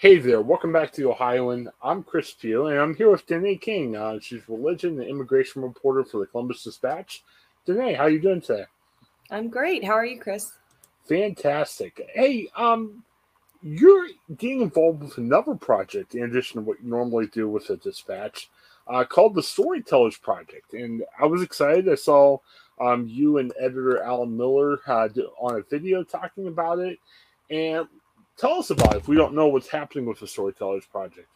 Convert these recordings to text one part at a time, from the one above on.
Hey there, welcome back to the Ohioan. I'm Chris Pugh, and I'm here with Danae King. Uh, she's religion and immigration reporter for the Columbus Dispatch. Danae, how are you doing today? I'm great. How are you, Chris? Fantastic. Hey, um, you're getting involved with another project in addition to what you normally do with the Dispatch, uh, called the Storytellers Project, and I was excited. I saw um, you and editor Alan Miller uh, on a video talking about it, and tell us about it if we don't know what's happening with the Storytellers Project.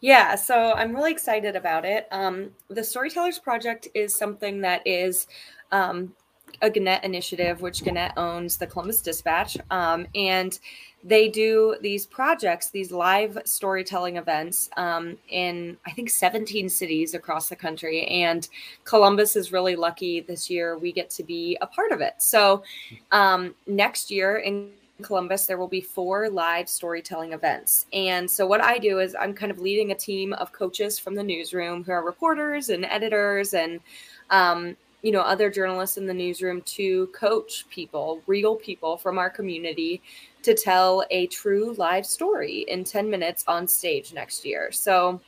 Yeah, so I'm really excited about it. Um, the Storytellers Project is something that is um, a Gannett initiative, which Gannett owns the Columbus Dispatch. Um, and they do these projects, these live storytelling events um, in, I think, 17 cities across the country. And Columbus is really lucky this year. We get to be a part of it. So um, next year in Columbus, there will be four live storytelling events. And so, what I do is I'm kind of leading a team of coaches from the newsroom who are reporters and editors and, um, you know, other journalists in the newsroom to coach people, real people from our community to tell a true live story in 10 minutes on stage next year. So,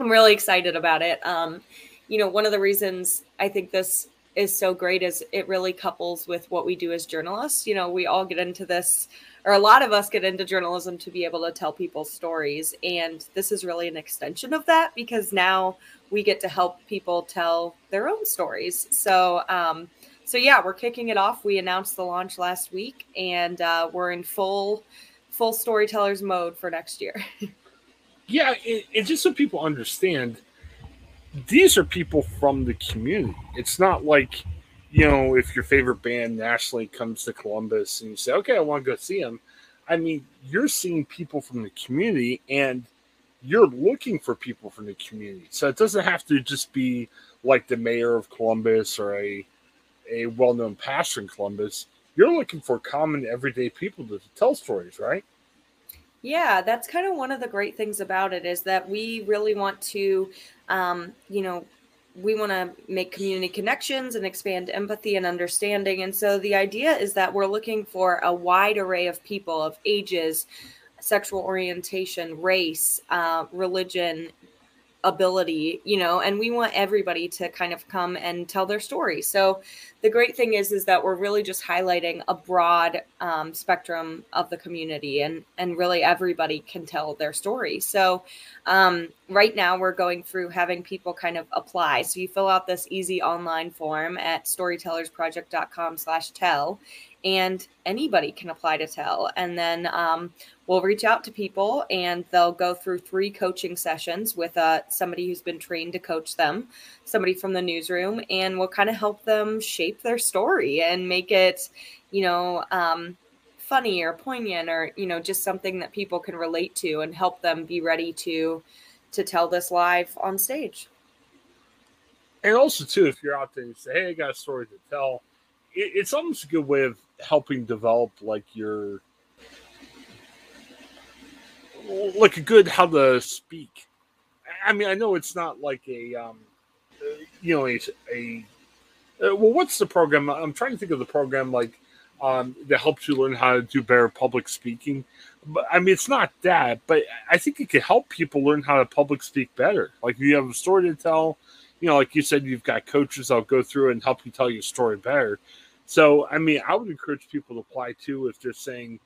I'm really excited about it. Um, you know, one of the reasons I think this is so great is it really couples with what we do as journalists. You know, we all get into this, or a lot of us get into journalism to be able to tell people's stories. And this is really an extension of that because now we get to help people tell their own stories. So, um, so yeah, we're kicking it off. We announced the launch last week, and uh, we're in full full storytellers mode for next year. yeah, and just so people understand, these are people from the community. It's not like, you know, if your favorite band nationally comes to Columbus and you say, okay, I want to go see them. I mean, you're seeing people from the community and you're looking for people from the community. So it doesn't have to just be like the mayor of Columbus or a, a well known pastor in Columbus. You're looking for common everyday people to tell stories, right? Yeah, that's kind of one of the great things about it is that we really want to, um, you know, we want to make community connections and expand empathy and understanding. And so the idea is that we're looking for a wide array of people of ages, sexual orientation, race, uh, religion, ability you know and we want everybody to kind of come and tell their story. So the great thing is is that we're really just highlighting a broad um, spectrum of the community and and really everybody can tell their story. So um, right now we're going through having people kind of apply. So you fill out this easy online form at storytellersproject.com slash tell and anybody can apply to tell. And then um, we'll reach out to people and they'll go through three coaching sessions with uh, somebody who's been trained to coach them, somebody from the newsroom, and we'll kind of help them shape their story and make it, you know, um, funny or poignant or you know just something that people can relate to and help them be ready to to tell this live on stage and also too if you're out there and say hey i got a story to tell it's almost a good way of helping develop like your like a good how to speak. I mean, I know it's not like a um, you know a, a uh, well, what's the program? I'm trying to think of the program like um, that helps you learn how to do better public speaking. But I mean, it's not that, but I think it can help people learn how to public speak better. Like you have a story to tell, you know, like you said, you've got coaches that'll go through and help you tell your story better. So, I mean, I would encourage people to apply too if they're saying,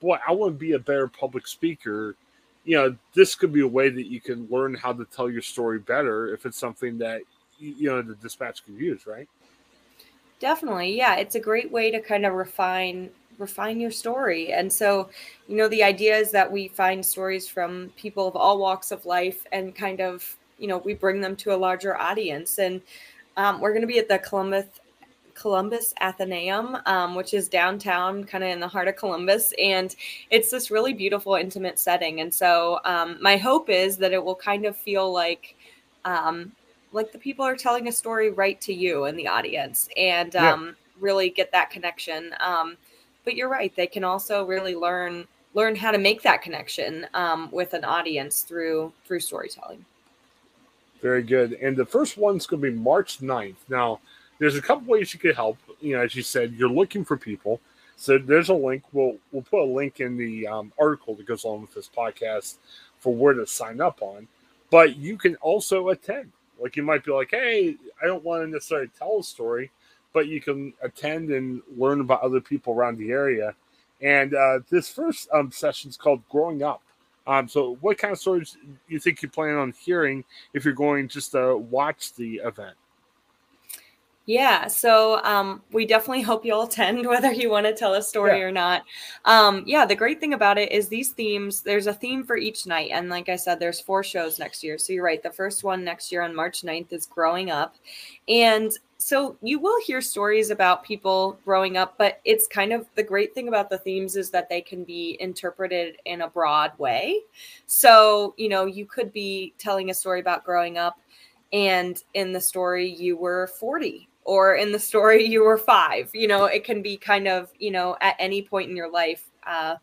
boy, I want to be a better public speaker. You know, this could be a way that you can learn how to tell your story better if it's something that, you know, the dispatch can use, right? Definitely. Yeah. It's a great way to kind of refine refine your story. And so, you know, the idea is that we find stories from people of all walks of life and kind of, you know, we bring them to a larger audience. And um, we're going to be at the Columbus Columbus Athenaeum, um, which is downtown, kind of in the heart of Columbus. And it's this really beautiful, intimate setting. And so um, my hope is that it will kind of feel like, um, like the people are telling a story right to you in the audience and yeah. Um, really get that connection. Um, but you're right; they can also really learn learn how to make that connection um, with an audience through through storytelling. Very good. And the first one's going to be March 9th. Now, there's a couple ways you could help. You know, as you said, you're looking for people. So there's a link. We'll we'll put a link in the um, article that goes along with this podcast for where to sign up on. But you can also attend. Like you might be like, hey, I don't want to necessarily tell a story, but you can attend and learn about other people around the area. And uh, this first um, session is called Growing Up. Um, so, what kind of stories you think you plan on hearing if you're going just to watch the event? Yeah, so um, we definitely hope you'll attend, whether you want to tell a story yeah. or not. Um, yeah, the great thing about it is these themes. There's a theme for each night, and like I said, there's four shows next year. So you're right. The first one next year on March 9th is growing up, and so you will hear stories about people growing up, but it's kind of the great thing about the themes is that they can be interpreted in a broad way. So you know, you could be telling a story about growing up and in the story you were 40 or in the story you were five you know it can be kind of you know at any point in your life uh,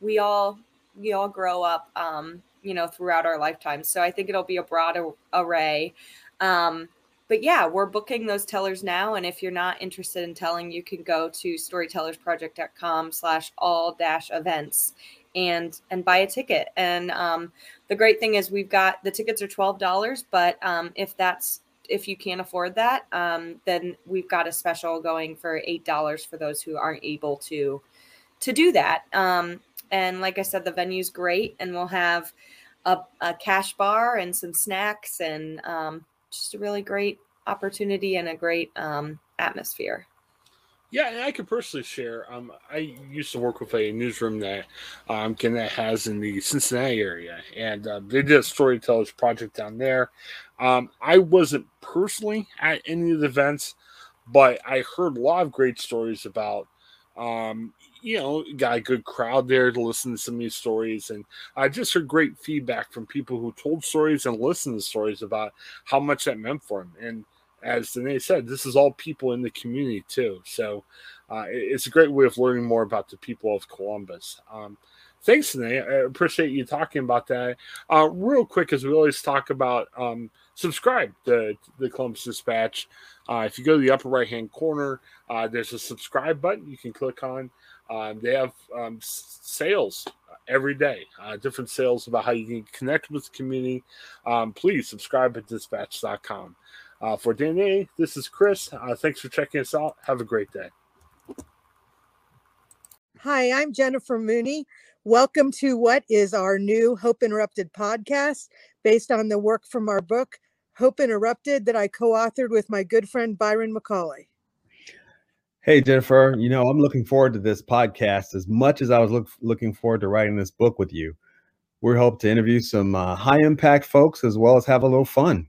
we all we all grow up um, you know throughout our lifetimes so i think it'll be a broad array. Um, but yeah we're booking those tellers now and if you're not interested in telling you can go to storytellersproject.com slash all dash events and and buy a ticket. And um, the great thing is we've got the tickets are $12 but um, if that's if you can't afford that, um, then we've got a special going for eight dollars for those who aren't able to to do that. Um, and like I said, the venue's great, and we'll have a, a cash bar and some snacks, and um, just a really great opportunity and a great um, atmosphere. Yeah, and I can personally share. Um, I used to work with a newsroom that um, Gannett has in the Cincinnati area, and uh, they did a storytellers project down there. Um, I wasn't personally at any of the events, but I heard a lot of great stories about. Um, you know, got a good crowd there to listen to some of these stories, and I just heard great feedback from people who told stories and listened to stories about how much that meant for them. And as Danae said, this is all people in the community too. So uh, it's a great way of learning more about the people of Columbus. Um, thanks, Danae. I appreciate you talking about that. Uh, real quick, as we always talk about, um, subscribe to the Columbus Dispatch. Uh, if you go to the upper right hand corner, uh, there's a subscribe button you can click on. Um, they have um, sales every day, uh, different sales about how you can connect with the community. Um, please subscribe at dispatch.com. Uh, for Danae, this is Chris. Uh, thanks for checking us out. Have a great day. Hi, I'm Jennifer Mooney. Welcome to what is our new Hope Interrupted podcast based on the work from our book, Hope Interrupted, that I co authored with my good friend Byron McCauley. Hey, Jennifer, you know, I'm looking forward to this podcast as much as I was look, looking forward to writing this book with you. We hope to interview some uh, high impact folks as well as have a little fun.